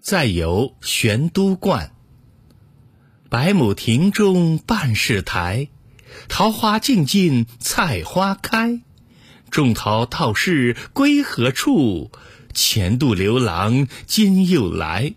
再游玄都观。百亩庭中半是苔，桃花尽尽菜花开。种桃道士归何处？前度刘郎今又来。